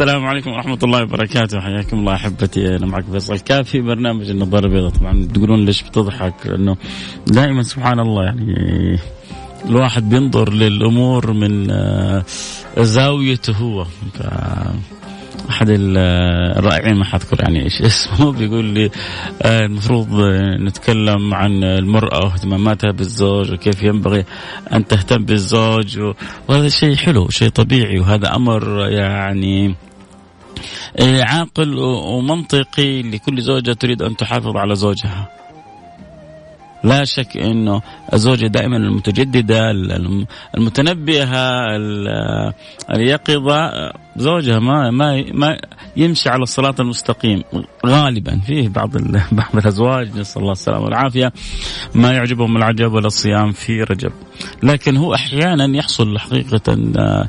السلام عليكم ورحمة الله وبركاته. حياكم الله أحبتي أنا معك فيصل. كافي برنامج النظارة البيضاء. طبعا تقولون ليش بتضحك؟ لأنه دائما سبحان الله يعني الواحد بينظر للأمور من آه، زاويته هو. أحد الرائعين ما حذكر يعني إيش اسمه. بيقول لي آه، المفروض نتكلم عن المرأة واهتماماتها بالزوج وكيف ينبغي أن تهتم بالزوج وهذا شيء حلو شيء طبيعي. وهذا أمر يعني آه، عاقل ومنطقي لكل زوجة تريد أن تحافظ على زوجها. لا شك إنه الزوجة دائما المتجددة المتنبهه اليقظة زوجها ما ما ما يمشي على الصراط المستقيم. غالبا فيه بعض بعض الأزواج نسأل الله السلامة والعافية ما يعجبهم العجب ولا الصيام في رجب. لكن هو أحيانا يحصل حقيقة آه، آه،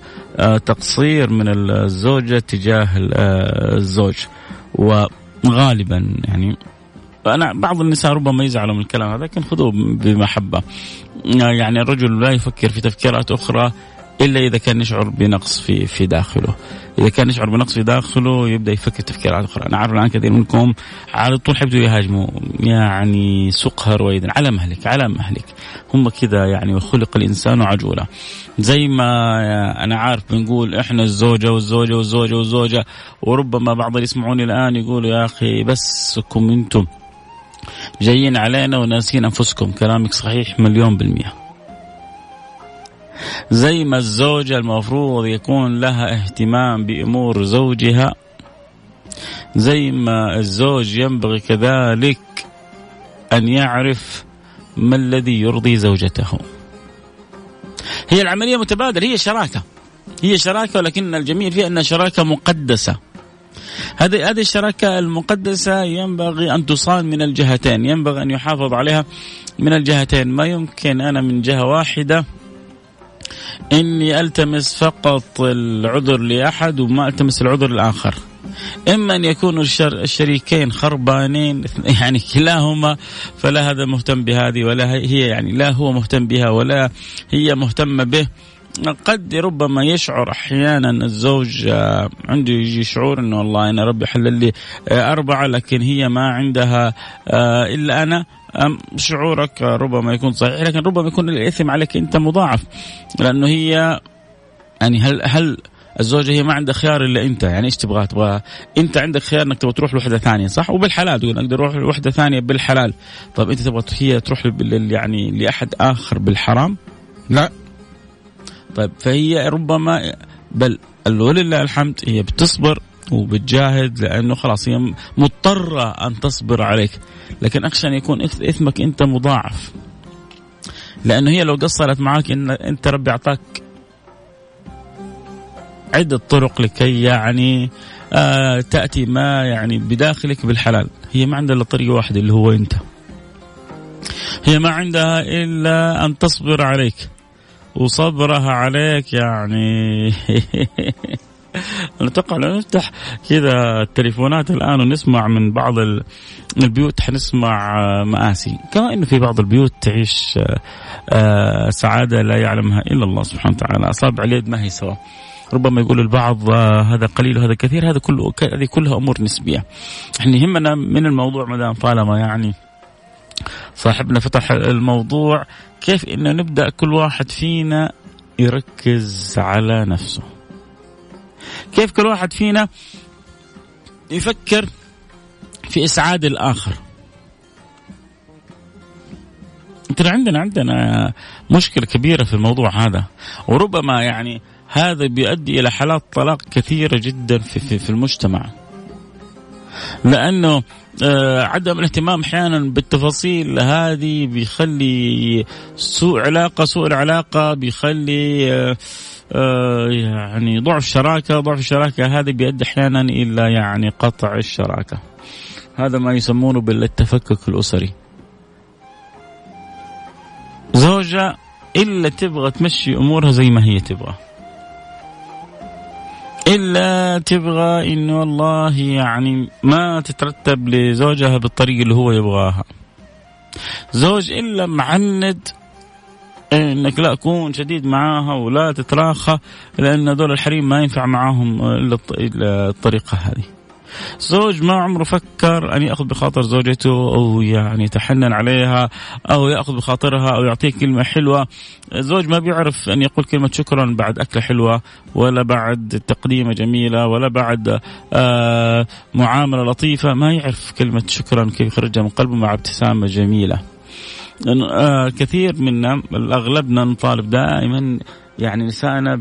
تقصير من الزوجة تجاه آه، الزوج. وغالبا يعني فانا بعض النساء ربما يزعلوا من الكلام هذا لكن خذوه بمحبة. يعني الرجل لا يفكر في تفكيرات أخرى. إلا إذا كان يشعر بنقص في في داخله. إذا كان يشعر بنقص في داخله يبدأ يفكر تفكيرات أخرى أنا عارف الآن كثير منكم على طول حيبدوا يهاجموا. يعني سقها رويدا على مهلك على مهلك. هم كذا يعني وخلق الإنسان عجولا زي ما أنا عارف بنقول إحنا الزوجة والزوجة والزوجة والزوجة وربما بعض اللي يسمعوني الآن يقولوا يا أخي بسكم أنتم جايين علينا وناسين أنفسكم. كلامك صحيح مليون بالمئه زي ما الزوجة المفروض يكون لها اهتمام بأمور زوجها زي ما الزوج ينبغي كذلك أن يعرف ما الذي يرضي زوجته. هي العملية متبادلة هي شراكة هي شراكة ولكن الجميل فيها أنها شراكة مقدسة. هذه هذه الشراكة المقدسة ينبغي أن تصان من الجهتين ينبغي أن يحافظ عليها من الجهتين. ما يمكن أنا من جهة واحدة إني ألتمس فقط العذر لأحد وما ألتمس العذر الآخر. إما أن يكونوا الشريكين خربانين يعني كلاهما فلا هذا مهتم بهذه ولا هي يعني لا هو مهتم بها ولا هي مهتمة به. قد ربما يشعر أحيانا الزوج آه، عنده يجي شعور إنه والله أنا ربي حلل لي آه، أربعة لكن هي ما عندها آه، إلا أنا. شعورك ربما يكون صحيح؟ لكن ربما يكون الإثم عليك أنت مضاعف. لأنه هي يعني هل هل الزوجة هي ما عندها خيار إلا أنت؟ يعني إيش تبغى؟ تبغى أنت عندك خيار إنك تبغى تروح لوحدة ثانية صح؟ وبالحلال تقول أقدر أروح لوحدة ثانية بالحلال. طيب أنت تبغى هي تروح يعني لأحد آخر بالحرام؟ لا. طيب فهي ربما بل ولله الحمد هي بتصبر وبتجاهد لأنه خلاص هي مضطرة أن تصبر عليك. لكن أخشى أن يكون إثمك أنت مضاعف. لأنه هي لو قصرت معك إن أنت ربي أعطاك عدة طرق لكي يعني آه تأتي ما يعني بداخلك بالحلال. هي ما عندها إلا طريقه واحدة اللي هو أنت. هي ما عندها إلا أن تصبر عليك. وصبرها عليك يعني نتوقع لو نفتح كذا التليفونات الآن ونسمع من بعض البيوت حنسمع مآسي. كما إنه في بعض البيوت تعيش آه، سعادة لا يعلمها إلا الله سبحانه وتعالى. أصابع اليد ما هي سوا ربما يقول البعض آه، هذا قليل وهذا كثير هذا كله هذه كلها أمور نسبية. إحنا يهمنا من الموضوع ما دام طالما يعني صاحبنا فتح الموضوع كيف إنه نبدأ كل واحد فينا يركز على نفسه. كيف كل واحد فينا يفكر في إسعاد الآخر؟ ترى عندنا عندنا مشكلة كبيرة في الموضوع هذا. وربما يعني هذا بيؤدي إلى حالات طلاق كثيرة جدا في في, في المجتمع. لأنه آه عدم الاهتمام أحيانا بالتفاصيل هذه بيخلي سوء علاقه سوء العلاقة بيخلي آه يعني ضعف شراكه ضعف الشراكة هذه بيؤدي أحيانا إلى يعني قطع الشراكة. هذا ما يسمونه بالتفكك الأسري. زوجة إلا تبغى تمشي أمورها زي ما هي تبغى. إلا تبغى إنه والله يعني ما تترتب لزوجها بالطريقة اللي هو يبغاها. زوج إلا معند إنك لا تكون شديد معاها ولا تتراخى لأن هذول الحريم ما ينفع معاهم إلا الطريقة هذه. زوج ما عمره فكر أن يأخذ بخاطر زوجته أو يعني يتحنن عليها أو يأخذ بخاطرها أو يعطيها كلمة حلوة. زوج ما بيعرف أن يقول كلمة شكرا بعد أكلة حلوة ولا بعد تقديمة جميلة ولا بعد آه معاملة لطيفة. ما يعرف كلمة شكرا كيف يخرجها من قلبه مع ابتسامة جميلة. آه كثير منا أغلبنا نطالب دائما يعني نسائنا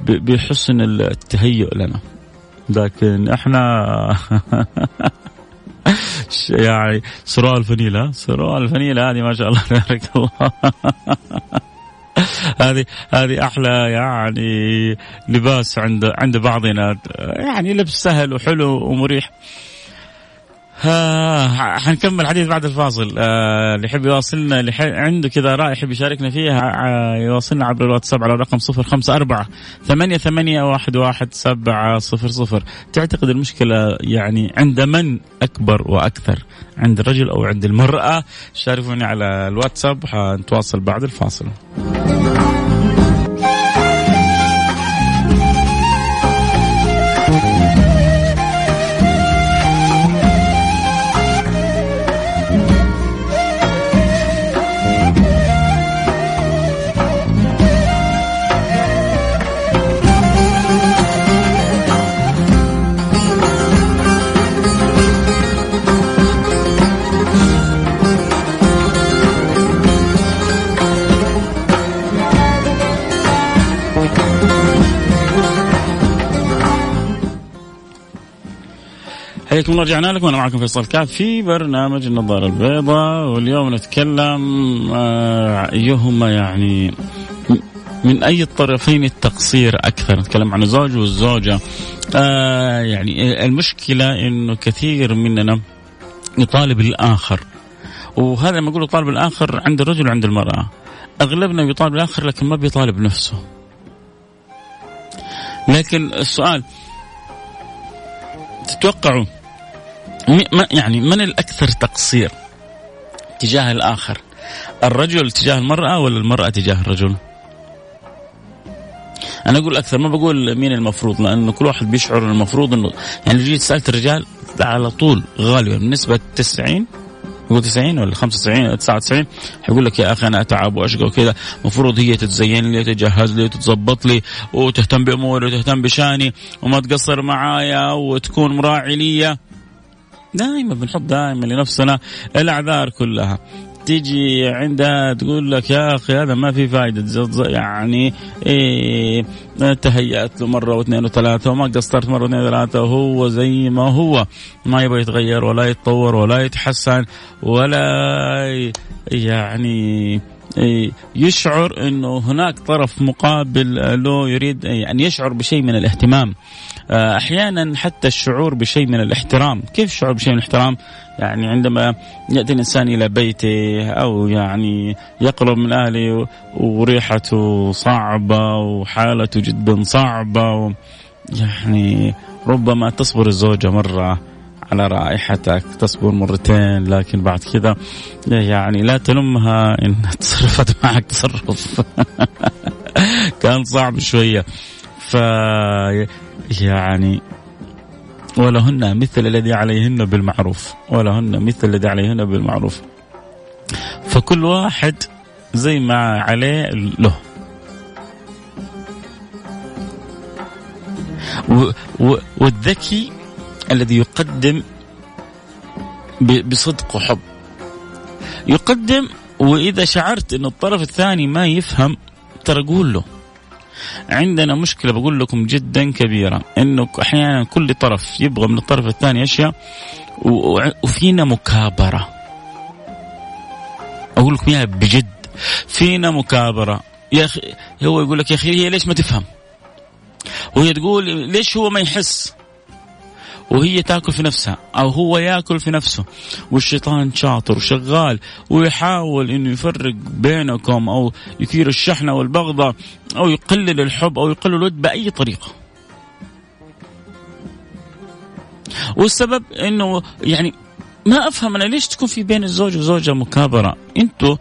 بحسن التهيؤ لنا. لكن إحنا يعني سروال الفنيلة سروال الفنيلة هذه ما شاء الله تبارك الله. هذه هذه أحلى يعني لباس عند عند بعضنا. يعني لبس سهل وحلو ومريح. حنكمل حديث بعد الفاصل. آه اللي يحب يواصلنا اللي عنده كذا رأي يحب يشاركنا فيها يواصلنا عبر الواتساب على خمسة أربعة ثمانية ثمانية واحد واحد سبعة صفر صفر. تعتقد المشكلة يعني عند من أكبر وأكثر؟ عند الرجل أو عند المرأة؟ شاركوني على الواتساب حنتواصل بعد الفاصل. حياكم الله رجعنا لكم. أنا معكم فيصل كاف في برنامج النظارة البيضاء واليوم نتكلم آه، ايهما يعني من أي الطرفين التقصير أكثر؟ نتكلم عن الزوج والزوجة. آه يعني المشكلة إنه كثير مننا يطالب الآخر. وهذا لما أقول يطالب الآخر عند الرجل وعند المرأة. أغلبنا بيطالب الآخر لكن ما بيطالب نفسه. لكن السؤال تتوقعوا يعني من الأكثر تقصير تجاه الآخر؟ الرجل تجاه المرأة ولا المرأة تجاه الرجل؟ أنا أقول أكثر ما بقول مين المفروض لأنه كل واحد بيشعر المفروض أنه يعني جيت سألت الرجال على طول غالبا بنسبة 90 يقول 90 ولا 95 99 حيقول لك يا أخي أنا أتعب وأشقى وكذا المفروض هي تتزين لي وتجهز لي وتتظبط لي وتهتم بأموري وتهتم بشأني وما تقصر معايا وتكون مراعي لي دائما بنحط دائما لنفسنا الأعذار كلها. تيجي عندها تقول لك يا أخي هذا ما في فائده يعني إيه تهيأت له مرة واثنين وثلاثة وما قصرت مرة واثنين وثلاثة وهو زي ما هو. ما يبغى يتغير ولا يتطور ولا يتحسن ولا يعني يشعر إنه هناك طرف مقابل له يريد يعني يشعر بشيء من الاهتمام. آه، أحيانا حتى الشعور بشيء من الاحترام. كيف الشعور بشيء من الاحترام؟ يعني عندما يأتي الإنسان إلى بيته أو يعني يقرب من أهله وريحته صعبة وحالته جدا صعبة يعني ربما تصبر الزوجة مرة. على رائحتك تصبر مرتين لكن بعد كذا يعني لا تلمها إن تصرفت معك تصرف. كان صعب شوية. ف يعني ولهن مثل الذي عليهن بالمعروف. ولهن مثل الذي عليهن بالمعروف. فكل واحد زي ما عليه له. والذكي الذي يقدم بصدق وحب. يقدم وإذا شعرت إن الطرف الثاني ما يفهم ترى قول له. عندنا مشكلة بقول لكم جدا كبيرة إنه أحيانا كل طرف يبغى من الطرف الثاني أشياء وفينا مكابرة. أقول لكم إياها بجد فينا مكابرة. يا أخي هو يقول لك يا أخي هي ليش ما تفهم؟ وهي تقول ليش هو ما يحس؟ وهي تاكل في نفسها أو هو ياكل في نفسه والشيطان شاطر وشغال ويحاول إنه يفرق بينكم أو يثير الشحنة والبغضة أو يقلل الحب أو يقلل الود بأي طريقة. والسبب إنه يعني ما أفهم أنا ليش تكون في بين الزوج وزوجة مكابرة؟ أنتوا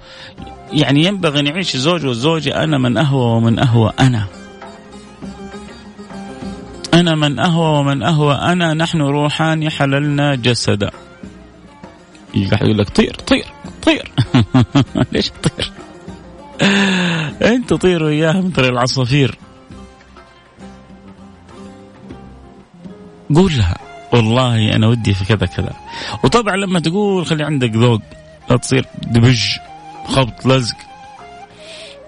يعني ينبغي نعيش الزوج والزوجة أنا من أهوى ومن أهوى أنا. أنا من أهوى ومن أهوى أنا نحن روحان حللنا جسدا. يقول لك طير طير طير. ليش تطير؟ انت طير وياها مثل العصافير. قول لها والله أنا ودي في كذا كذا. وطبعا لما تقول خلي عندك ذوق لا تصير دبج خبط لزق.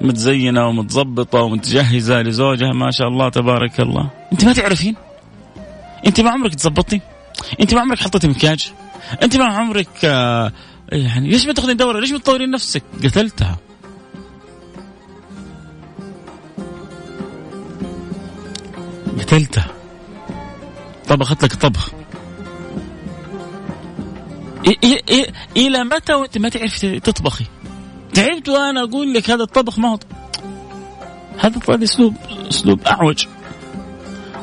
متزينة ومتظبطه ومتجهزة لزوجها ما شاء الله تبارك الله. أنت ما تعرفين؟ أنت ما عمرك تظبطتي أنت ما عمرك حطيتي مكياج؟ أنت ما عمرك آه يعني ليش ما تاخذين دورة؟ ليش ما تطورين نفسك؟ قتلتها. قتلتها. طبخت لك طبخ. إلى متى وأنت ما تعرف تطبخي؟ تعبت وأنا أقول لك هذا الطبخ ما هو هذا أسلوب أسلوب أعوج.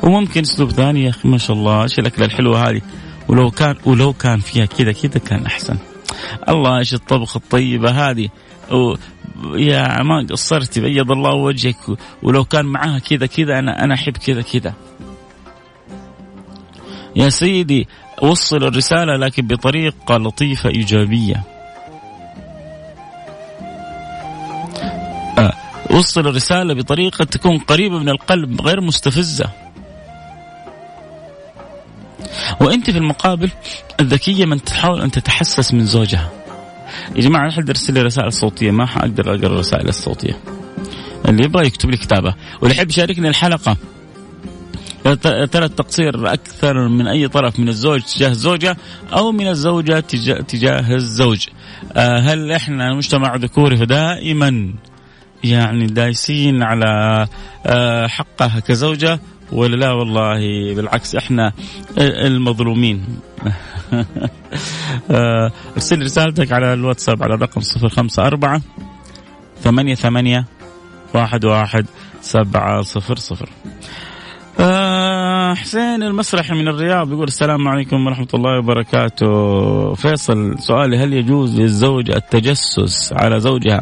وممكن أسلوب ثاني يا أخي ما شاء الله إيش الأكلة الحلوة هذه؟ ولو كان ولو كان فيها كذا كذا كان أحسن. الله إيش الطبخ الطيبة هذه. يا ما قصرتي بيض الله وجهك. ولو كان معاها كذا كذا أنا أنا أحب كذا كذا. يا سيدي وصل الرسالة لكن بطريقة لطيفة إيجابية. وصل الرسالة بطريقة تكون قريبة من القلب غير مستفزة. وأنت في المقابل الذكية من تحاول أن تتحسس من زوجها. يا جماعة أحد يرسل لي رسائل صوتية؟ ما حقدر أقرأ الرسائل الصوتية. اللي يبغى يكتب لي كتابة. واللي يحب يشاركني الحلقة. ترى التقصير أكثر من أي طرف من الزوج تجاه الزوجة أو من الزوجة تجاه الزوج. آه، هل إحنا مجتمع ذكوري فدائما يعني دايسين على آه، حقها كزوجة ولا لا والله بالعكس إحنا المظلومين. آه، ارسل رسالتك على الواتساب على رقم صفر خمسة أربعة ثمانية ثمانية واحد واحد سبعة صفر صفر. آه حسين المسرحي من الرياض يقول السلام عليكم ورحمة الله وبركاته. فيصل سؤالي هل يجوز للزوجة التجسس على زوجها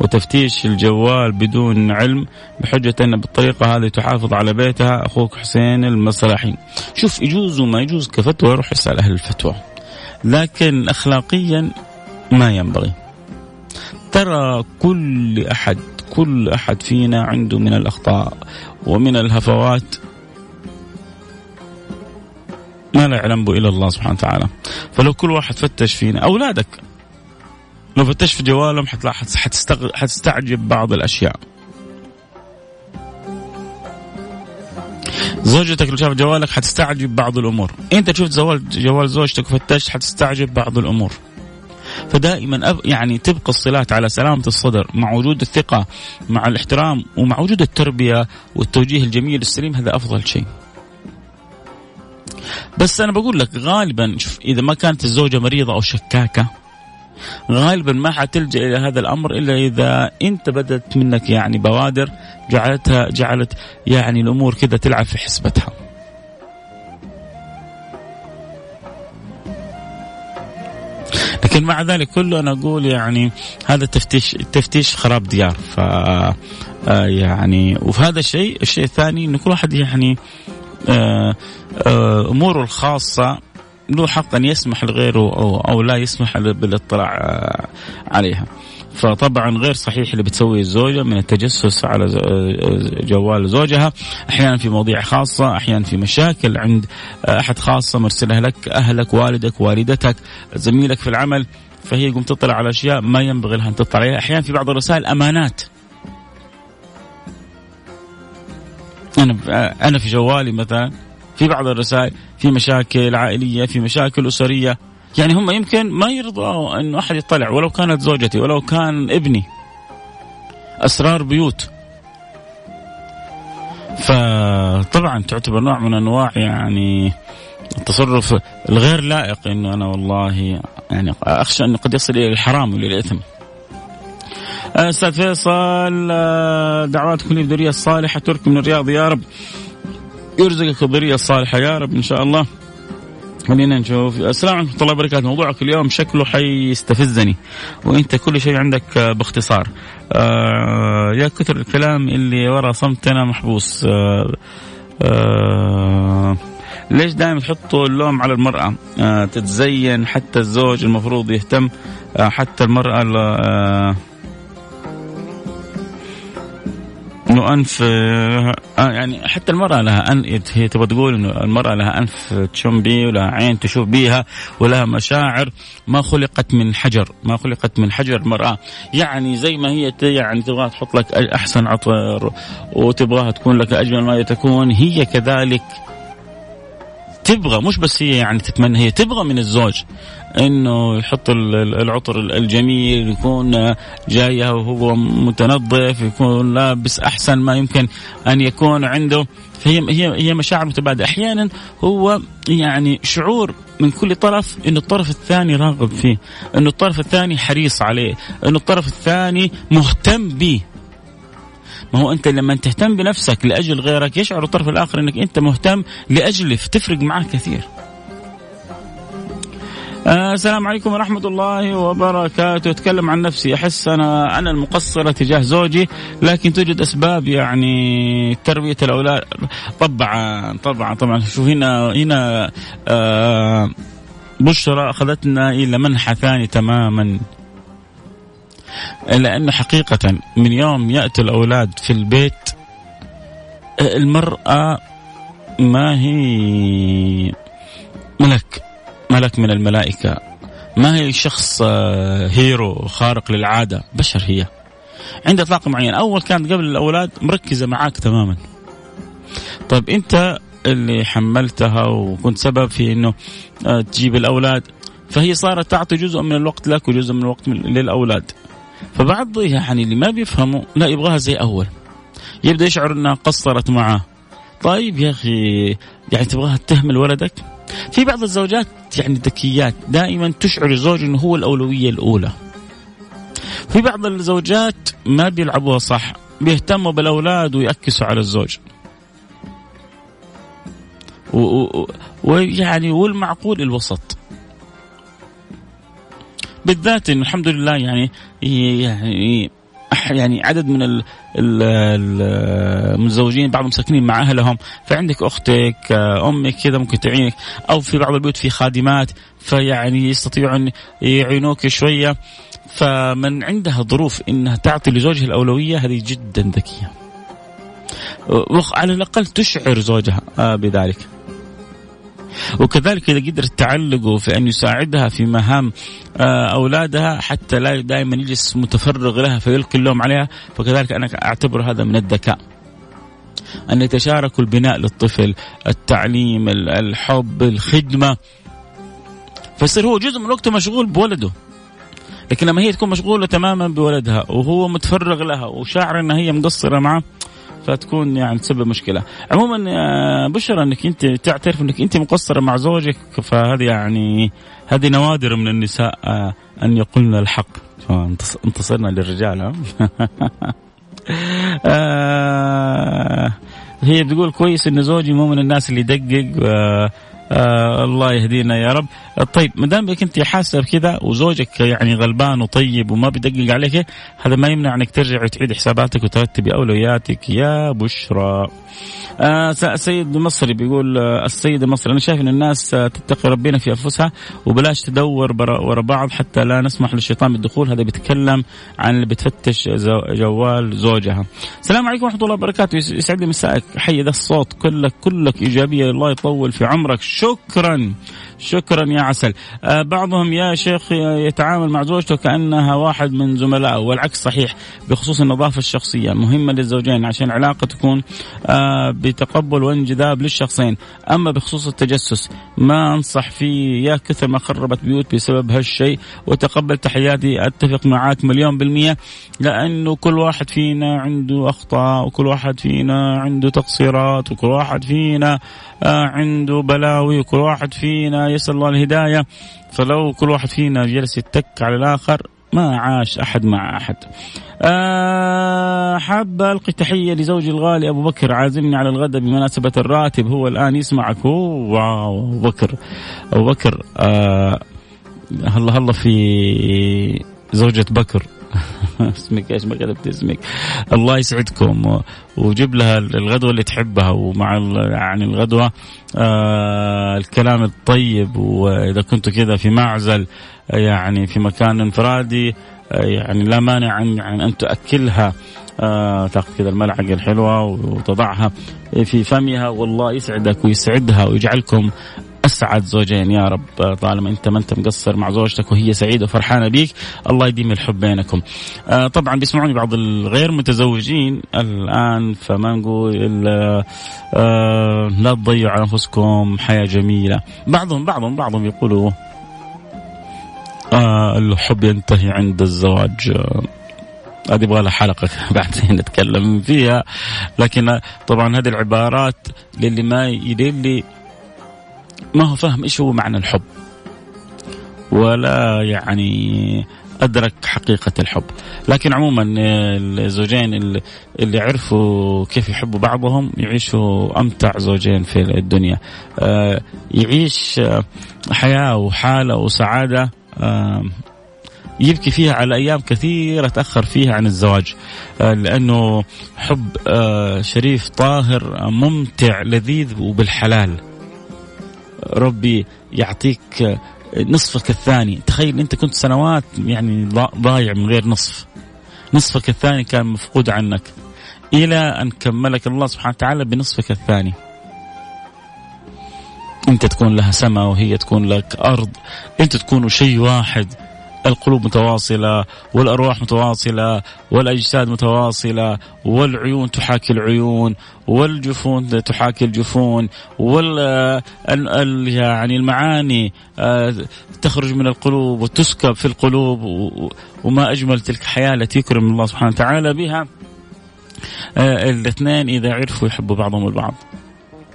وتفتيش الجوال بدون علم بحجة أن بالطريقة هذه تحافظ على بيتها؟ أخوك حسين المسرحي. شوف يجوز وما يجوز كفتوى روح اسأل أهل الفتوى. لكن أخلاقيا ما ينبغي. ترى كل أحد كل أحد فينا عنده من الأخطاء ومن الهفوات ما لا يعلم به إلا الله سبحانه وتعالى. فلو كل واحد فتش فينا أولادك لو فتش في جوالهم حتلاحظ حتستغ... حتستعجب بعض الأشياء. زوجتك لو شافت جوالك حتستعجب بعض الأمور. أنت شفت جوال جوال زوجتك وفتشت حتستعجب بعض الأمور. فدائما أب يعني تبقى الصلات على سلامة الصدر مع وجود الثقة مع الاحترام ومع وجود التربية والتوجيه الجميل السليم هذا أفضل شيء. بس أنا بقول لك غالبا شوف إذا ما كانت الزوجة مريضة أو شكاكة غالبا ما حتلجأ إلى هذا الأمر إلا إذا انت بدات منك يعني بوادر جعلتها جعلت يعني الأمور كذا تلعب في حسبتها. لكن مع ذلك كله أنا أقول يعني هذا التفتيش التفتيش خراب ديار ف آه، يعني وفي هذا الشيء الشيء الثاني انه كل واحد يعني أموره الخاصة له حق أن يسمح لغيره أو أو لا يسمح بالاطلاع آه، عليها. فطبعا غير صحيح اللي بتسويه الزوجة من التجسس على جوال زوجها. أحيانا في مواضيع خاصة أحيانا في مشاكل عند أحد خاصة مرسلها لك أهلك والدك والدتك زميلك في العمل فهي يقوم تطلع على أشياء ما ينبغي لها أن تطلع عليها. أحيانا في بعض الرسائل أمانات. أنا أنا في جوالي مثلا في بعض الرسائل في مشاكل عائلية في مشاكل أسرية. يعني هم يمكن ما يرضوا انه أحد يطلع ولو كانت زوجتي ولو كان ابني. أسرار بيوت. فطبعا تعتبر نوع من أنواع يعني التصرف الغير لائق إنه أنا والله يعني أخشى إنه قد يصل إلى الحرام وإلى الإثم. أستاذ فيصل دعواتكم لي بالذريه الصالحة ترك من الرياض يا رب. يرزقك الذرية الصالحة يا رب إن شاء الله. خلينا نشوف. السلام عليكم ورحمة الله وبركاته. موضوعك اليوم شكله حيستفزني وأنت كل شيء عندك باختصار. آه يا كثر الكلام اللي ورا صمتنا محبوس. آه آه ليش دائما تحطوا اللوم على المرأة؟ آه تتزين حتى الزوج المفروض يهتم آه حتى المرأة آه إنه أنف آه يعني حتى المرأة لها ان هي تبغى تقول إنه المرأة لها أنف تشم به ولها عين تشوف بيها ولها مشاعر. ما خلقت من حجر ما خلقت من حجر المراه يعني زي ما هي يعني تبغاها تحط لك أحسن عطر وتبغاها تكون لك أجمل ما تكون هي كذلك تبغى مش بس هي يعني تتمنى هي تبغى من الزوج إنه يحط العطر الجميل يكون جاية وهو متنظف يكون لابس أحسن ما يمكن أن يكون عنده. فهي هي هي مشاعر متبادلة. أحيانا هو يعني شعور من كل طرف إنه الطرف الثاني راغب فيه إنه الطرف الثاني حريص عليه إنه الطرف الثاني مهتم به ما هو أنت لما تهتم بنفسك لأجل غيرك يشعر الطرف الآخر أنك أنت مهتم لاجله فتفرق معك كثير. آه السلام عليكم ورحمة الله وبركاته. أتكلم عن نفسي. أحس أنا أنا المقصرة تجاه زوجي لكن توجد أسباب يعني تربية الأولاد. طبعا طبعا طبعا. شوف هنا هنا آه بشرى أخذتنا إلى منحى ثاني تماما. لأنه حقيقة من يوم يأتي الأولاد في البيت المرأة ما هي ملك ملك من الملائكة. ما هي شخص هيرو خارق للعادة؟ بشر هي. عندها طاقة معينة أول كانت قبل الأولاد مركزة معاك تماما. طيب أنت اللي حملتها وكنت سبب في أنه تجيب الأولاد فهي صارت تعطي جزء من الوقت لك وجزء من الوقت للأولاد. فبعض يعني اللي ما بيفهموا لا يبغاها زي أول. يبدأ يشعر إنها قصرت معه. طيب يا أخي يعني تبغاها تهمل ولدك؟ في بعض الزوجات يعني ذكيات دائما تشعر الزوج إنه هو الأولوية الأولى. في بعض الزوجات ما بيلعبوها صح بيهتموا بالأولاد ويأكسوا على الزوج. ويعني والمعقول الوسط. بالذات انه الحمد لله يعني يعني يعني عدد من المتزوجين بعضهم ساكنين مع أهلهم. فعندك أختك أمك كذا ممكن تعينك. أو في بعض البيوت في خادمات فيعني يستطيعون يعينوك شوية. فمن عندها ظروف إنها تعطي لزوجها الأولوية هذه جدا ذكية. على الأقل تشعر زوجها بذلك. وكذلك إذا قدرت تعلقه في أن يساعدها في مهام أولادها حتى لا دائما يجلس متفرغ لها فيلقي اللوم عليها فكذلك أنا أعتبر هذا من الذكاء. أن يتشاركوا البناء للطفل التعليم الحب الخدمة. فيصير هو جزء من وقته مشغول بولده. لكن لما هي تكون مشغولة تماما بولدها وهو متفرغ لها وشاعر أنها هي مقصرة معه فتكون يعني تسبب مشكلة. عموما بشرى أنك أنت تعترف أنك أنت مقصرة مع زوجك فهذه يعني هذه نوادر من النساء أن يقولن الحق. انتصرنا للرجال ها هي بتقول كويس إن زوجي مو من الناس اللي يدقق آه الله يهدينا يا رب. طيب ما دام أنت حاسة بكذا وزوجك يعني غلبان وطيب وما بيدقق عليك هذا ما يمنع إنك ترجع وتعيد حساباتك وترتبي أولوياتك يا بشرى. آه سيد مصري بيقول آه السيد المصري أنا شايف إن الناس آه تتقي ربنا في أنفسها وبلاش تدور ورا بعض حتى لا نسمح للشيطان بالدخول. هذا بيتكلم عن اللي بتفتش جوال زوجها. السلام عليكم ورحمة الله وبركاته. يسعد لي حي ذا الصوت. كلك كلك إيجابية. الله يطول في عمرك. شكرا. شكرا يا عسل. آه بعضهم يا شيخ يتعامل مع زوجته كأنها واحد من زملائه والعكس صحيح بخصوص النظافة الشخصية. مهمة للزوجين عشان العلاقة تكون آه بتقبل وانجذاب للشخصين. أما بخصوص التجسس ما أنصح فيه يا كثر ما خربت بيوت بسبب هالشيء وتقبل تحياتي. أتفق معاك مليون بالمية لأنه كل واحد فينا عنده أخطاء وكل واحد فينا عنده تقصيرات وكل واحد فينا آه عنده بلاوي وكل واحد فينا يسأل الله الهداية. فلو كل واحد فينا جلس يتك على الآخر ما عاش أحد مع أحد. حابة ألقي تحية لزوجي الغالي أبو بكر. عازمني على الغداء بمناسبة الراتب. هو الآن يسمعك. واو أبو بكر. أبو بكر أه هلا هلا في زوجة بكر. اسمك إيش ما كتبت اسمك. الله يسعدكم. وجيب لها الغدوة اللي تحبها. ومع يعني الغدوة آه الكلام الطيب. وإذا كنتوا كذا في معزل يعني في مكان انفرادي آه يعني لا مانع عن, أن تأكلها. آه تأخذ كذا الملعقة الحلوة وتضعها في فمها. والله يسعدك ويسعدها ويجعلكم أسعد زوجين يا رب طالما أنت ما أنت مقصر مع زوجتك وهي سعيدة وفرحانة بيك الله يديم الحب بينكم. آه طبعا بيسمعوني بعض الغير متزوجين الآن فما نقول إلا آه لا تضيعوا على أنفسكم حياة جميلة. بعضهم بعضهم بعضهم يقولوا آه الحب ينتهي عند الزواج آه هذه يبغى لها حلقة بعدين نتكلم فيها لكن طبعا هذه العبارات للي ما للي ما هو فاهم إيش هو معنى الحب؟ ولا يعني أدرك حقيقة الحب. لكن عموما الزوجين اللي عرفوا كيف يحبوا بعضهم يعيشوا أمتع زوجين في الدنيا. آه، يعيش حياة وحالة وسعادة آه، يبكي فيها على أيام كثيرة تأخر فيها عن الزواج. آه، لأنه حب شريف طاهر ممتع لذيذ وبالحلال. ربي يعطيك نصفك الثاني. تخيل أنت كنت سنوات يعني ضايع من غير نصف. نصفك الثاني كان مفقود عنك. إلى أن كملك الله سبحانه وتعالى بنصفك الثاني. أنت تكون لها سماء وهي تكون لك أرض. أنت تكونوا شيء واحد. القلوب متواصلة والأرواح متواصلة والأجساد متواصلة والعيون تحاكي العيون والجفون تحاكي الجفون وال يعني المعاني آه، تخرج من القلوب وتسكب في القلوب وما أجمل تلك الحياة التي يكرم الله سبحانه وتعالى بها. آه، الاثنين إذا عرفوا يحبوا بعضهم البعض.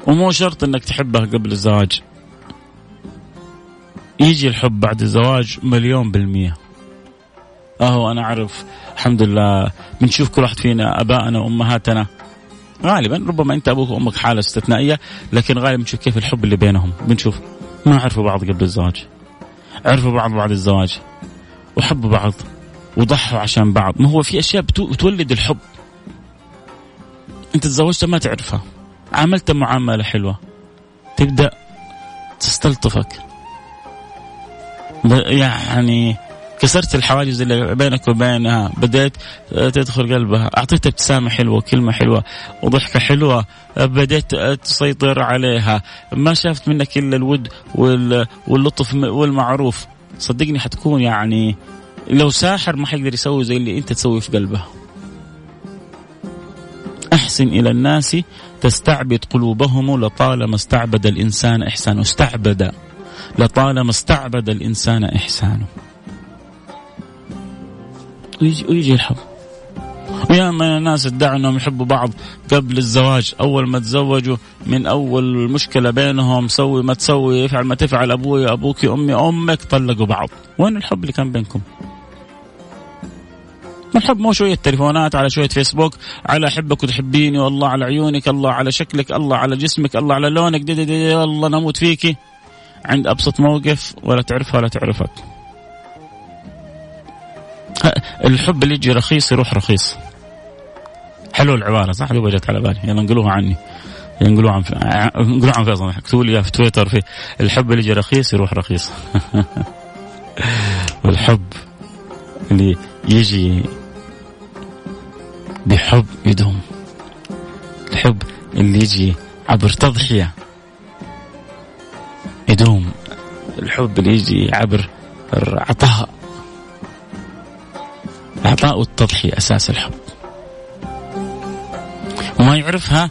ومو شرط إنك تحبها قبل الزواج. يجي الحب بعد الزواج مليون بالمية. أهو أنا أعرف الحمد لله بنشوف كل واحد فينا أبائنا وامهاتنا غالبا ربما أنت أبوك وأمك حالة استثنائية لكن غالبا بنشوف كيف الحب اللي بينهم. بنشوف ما عرفوا بعض قبل الزواج. عرفوا بعض بعد الزواج. وحبوا بعض وضحوا عشان بعض. ما هو في أشياء بتولد الحب. أنت تزوجت ما تعرفها. عاملت معاملة حلوة. تبدأ تستلطفك. يعني كسرت الحواجز اللي بينك وبينها. بديت تدخل قلبها. أعطيتها ابتسامة حلوة كلمة حلوة وضحكة حلوة بديت تسيطر عليها. ما شافت منك إلا الود واللطف والمعروف. صدقني حتكون يعني لو ساحر ما حيقدر يسوي زي اللي أنت تسوي في قلبها أحسن إلى الناس تستعبد قلوبهم لطالما استعبد الإنسان إحسانه. استعبد. لطالما استعبد الإنسان إحسانه. ويجي الحب. ويا من الناس ادعوا إنهم يحبوا بعض قبل الزواج. أول ما تزوجوا من أول مشكله بينهم سوي ما تسوي افعل ما تفعل أبوي أبوك أمي أمك طلقوا بعض. وين الحب اللي كان بينكم؟ الحب مو شوية تليفونات على شوية فيسبوك على أحبك وتحبيني والله على عيونك الله على شكلك الله على جسمك الله على لونك دي دي دي الله نموت فيكي. عند أبسط موقف ولا تعرفها ولا تعرفك. الحب اللي يجي رخيص يروح رخيص. حلو العبارة صح؟ اللي جت على بالي. يلا انقلوها عني. ينقلوها عن انقلوها عن فيصل. اكتبوا لي في تويتر في الحب اللي يجي رخيص يروح رخيص. والحب اللي يجي بحب يدوم. الحب اللي يجي عبر تضحية. يدوم. الحب اللي يجي عبر العطاء العطاء والتضحية أساس الحب. وما يعرفها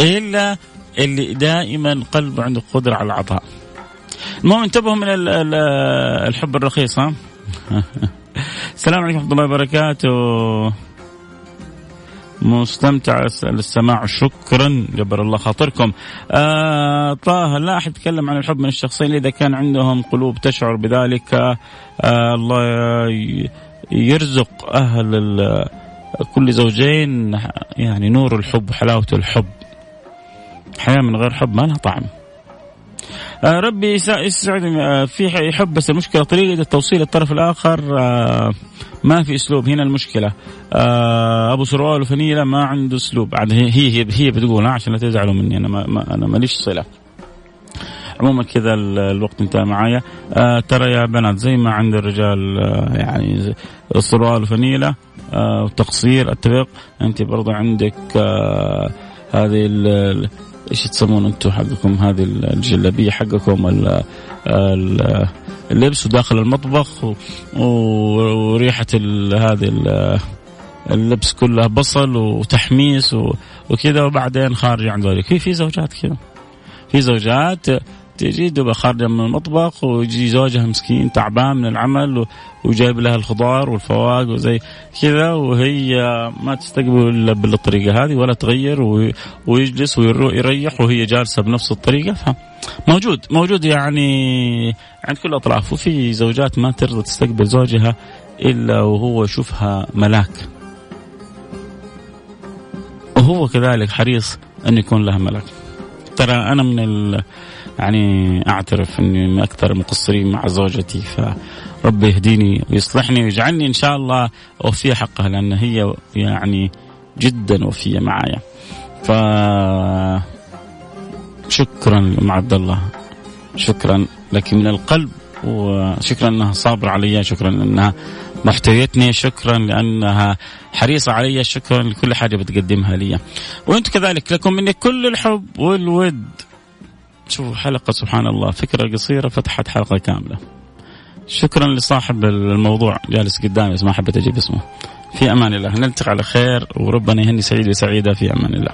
إلا اللي دائما قلبه عنده قدرة على العطاء. المهم انتبهوا من الحب الرخيص ها؟ السلام عليكم ورحمة الله وبركاته. مستمتع. للسماع شكرا. جبر الله خاطركم. آه طه لا أحد يتكلم عن الحب من الشخصين إذا كان عندهم قلوب تشعر بذلك. آه الله يرزق أهل كل زوجين يعني نور الحب وحلاوة الحب. حياة من غير حب ما لها طعم. ربي يسعد آه في يحب بس المشكلة طريقه التوصيل الطرف الآخر آه ما في أسلوب. هنا المشكلة. آه أبو سروال وفنيله ما عنده أسلوب. عاد هي هي هي بتقول عشان لا تزعلوا مني أنا ما, أنا ماليش صلة. عموما كذا الوقت انتهى معايا. آه ترى يا بنات زي ما عند الرجال آه يعني السروال وفنيله آه وتقصير أتفق. أنت برضه عندك آه هذه إيش تسمون أنتم حقكم؟ هذه الجلابية حقكم اللبس وداخل المطبخ وريحة هذه اللبس كلها بصل وتحميس وكذا وبعدين خارج عن ذلك. في في زوجات كذا. في زوجات تجي دوبها خارجة من المطبخ ويجي زوجها مسكين تعبان من العمل وجايب لها الخضار والفواكه وزي كذا وهي ما تستقبل إلا بالطريقة هذه ولا تغير ويجلس ويريح وهي جالسة بنفس الطريقة. موجود موجود يعني عند كل الاطراف وفي زوجات ما ترضى تستقبل زوجها إلا وهو يشوفها ملاك. وهو كذلك حريص أن يكون لها ملاك. ترى أنا من ال يعني أعترف إني من أكثر المقصرين مع زوجتي فربي يهديني ويصلحني ويجعلني إن شاء الله أوفي حقها لأن هي يعني جدا وفيه معايا. ف شكرا أم عبد الله شكرا لك من القلب وشكرا إنها صابرة علي شكرا إنها محتويتني شكرا لأنها حريصة علي شكرا لكل حاجة بتقدمها لي. وأنت كذلك لكم مني كل الحب والود. شوفوا حلقة سبحان الله فكرة قصيرة فتحت حلقة كاملة. شكرا لصاحب الموضوع جالس قدامي بس ما حبيت أجيب اسمه. في أمان الله. نلتقي على خير وربنا يهني سعيد وسعيدة في أمان الله.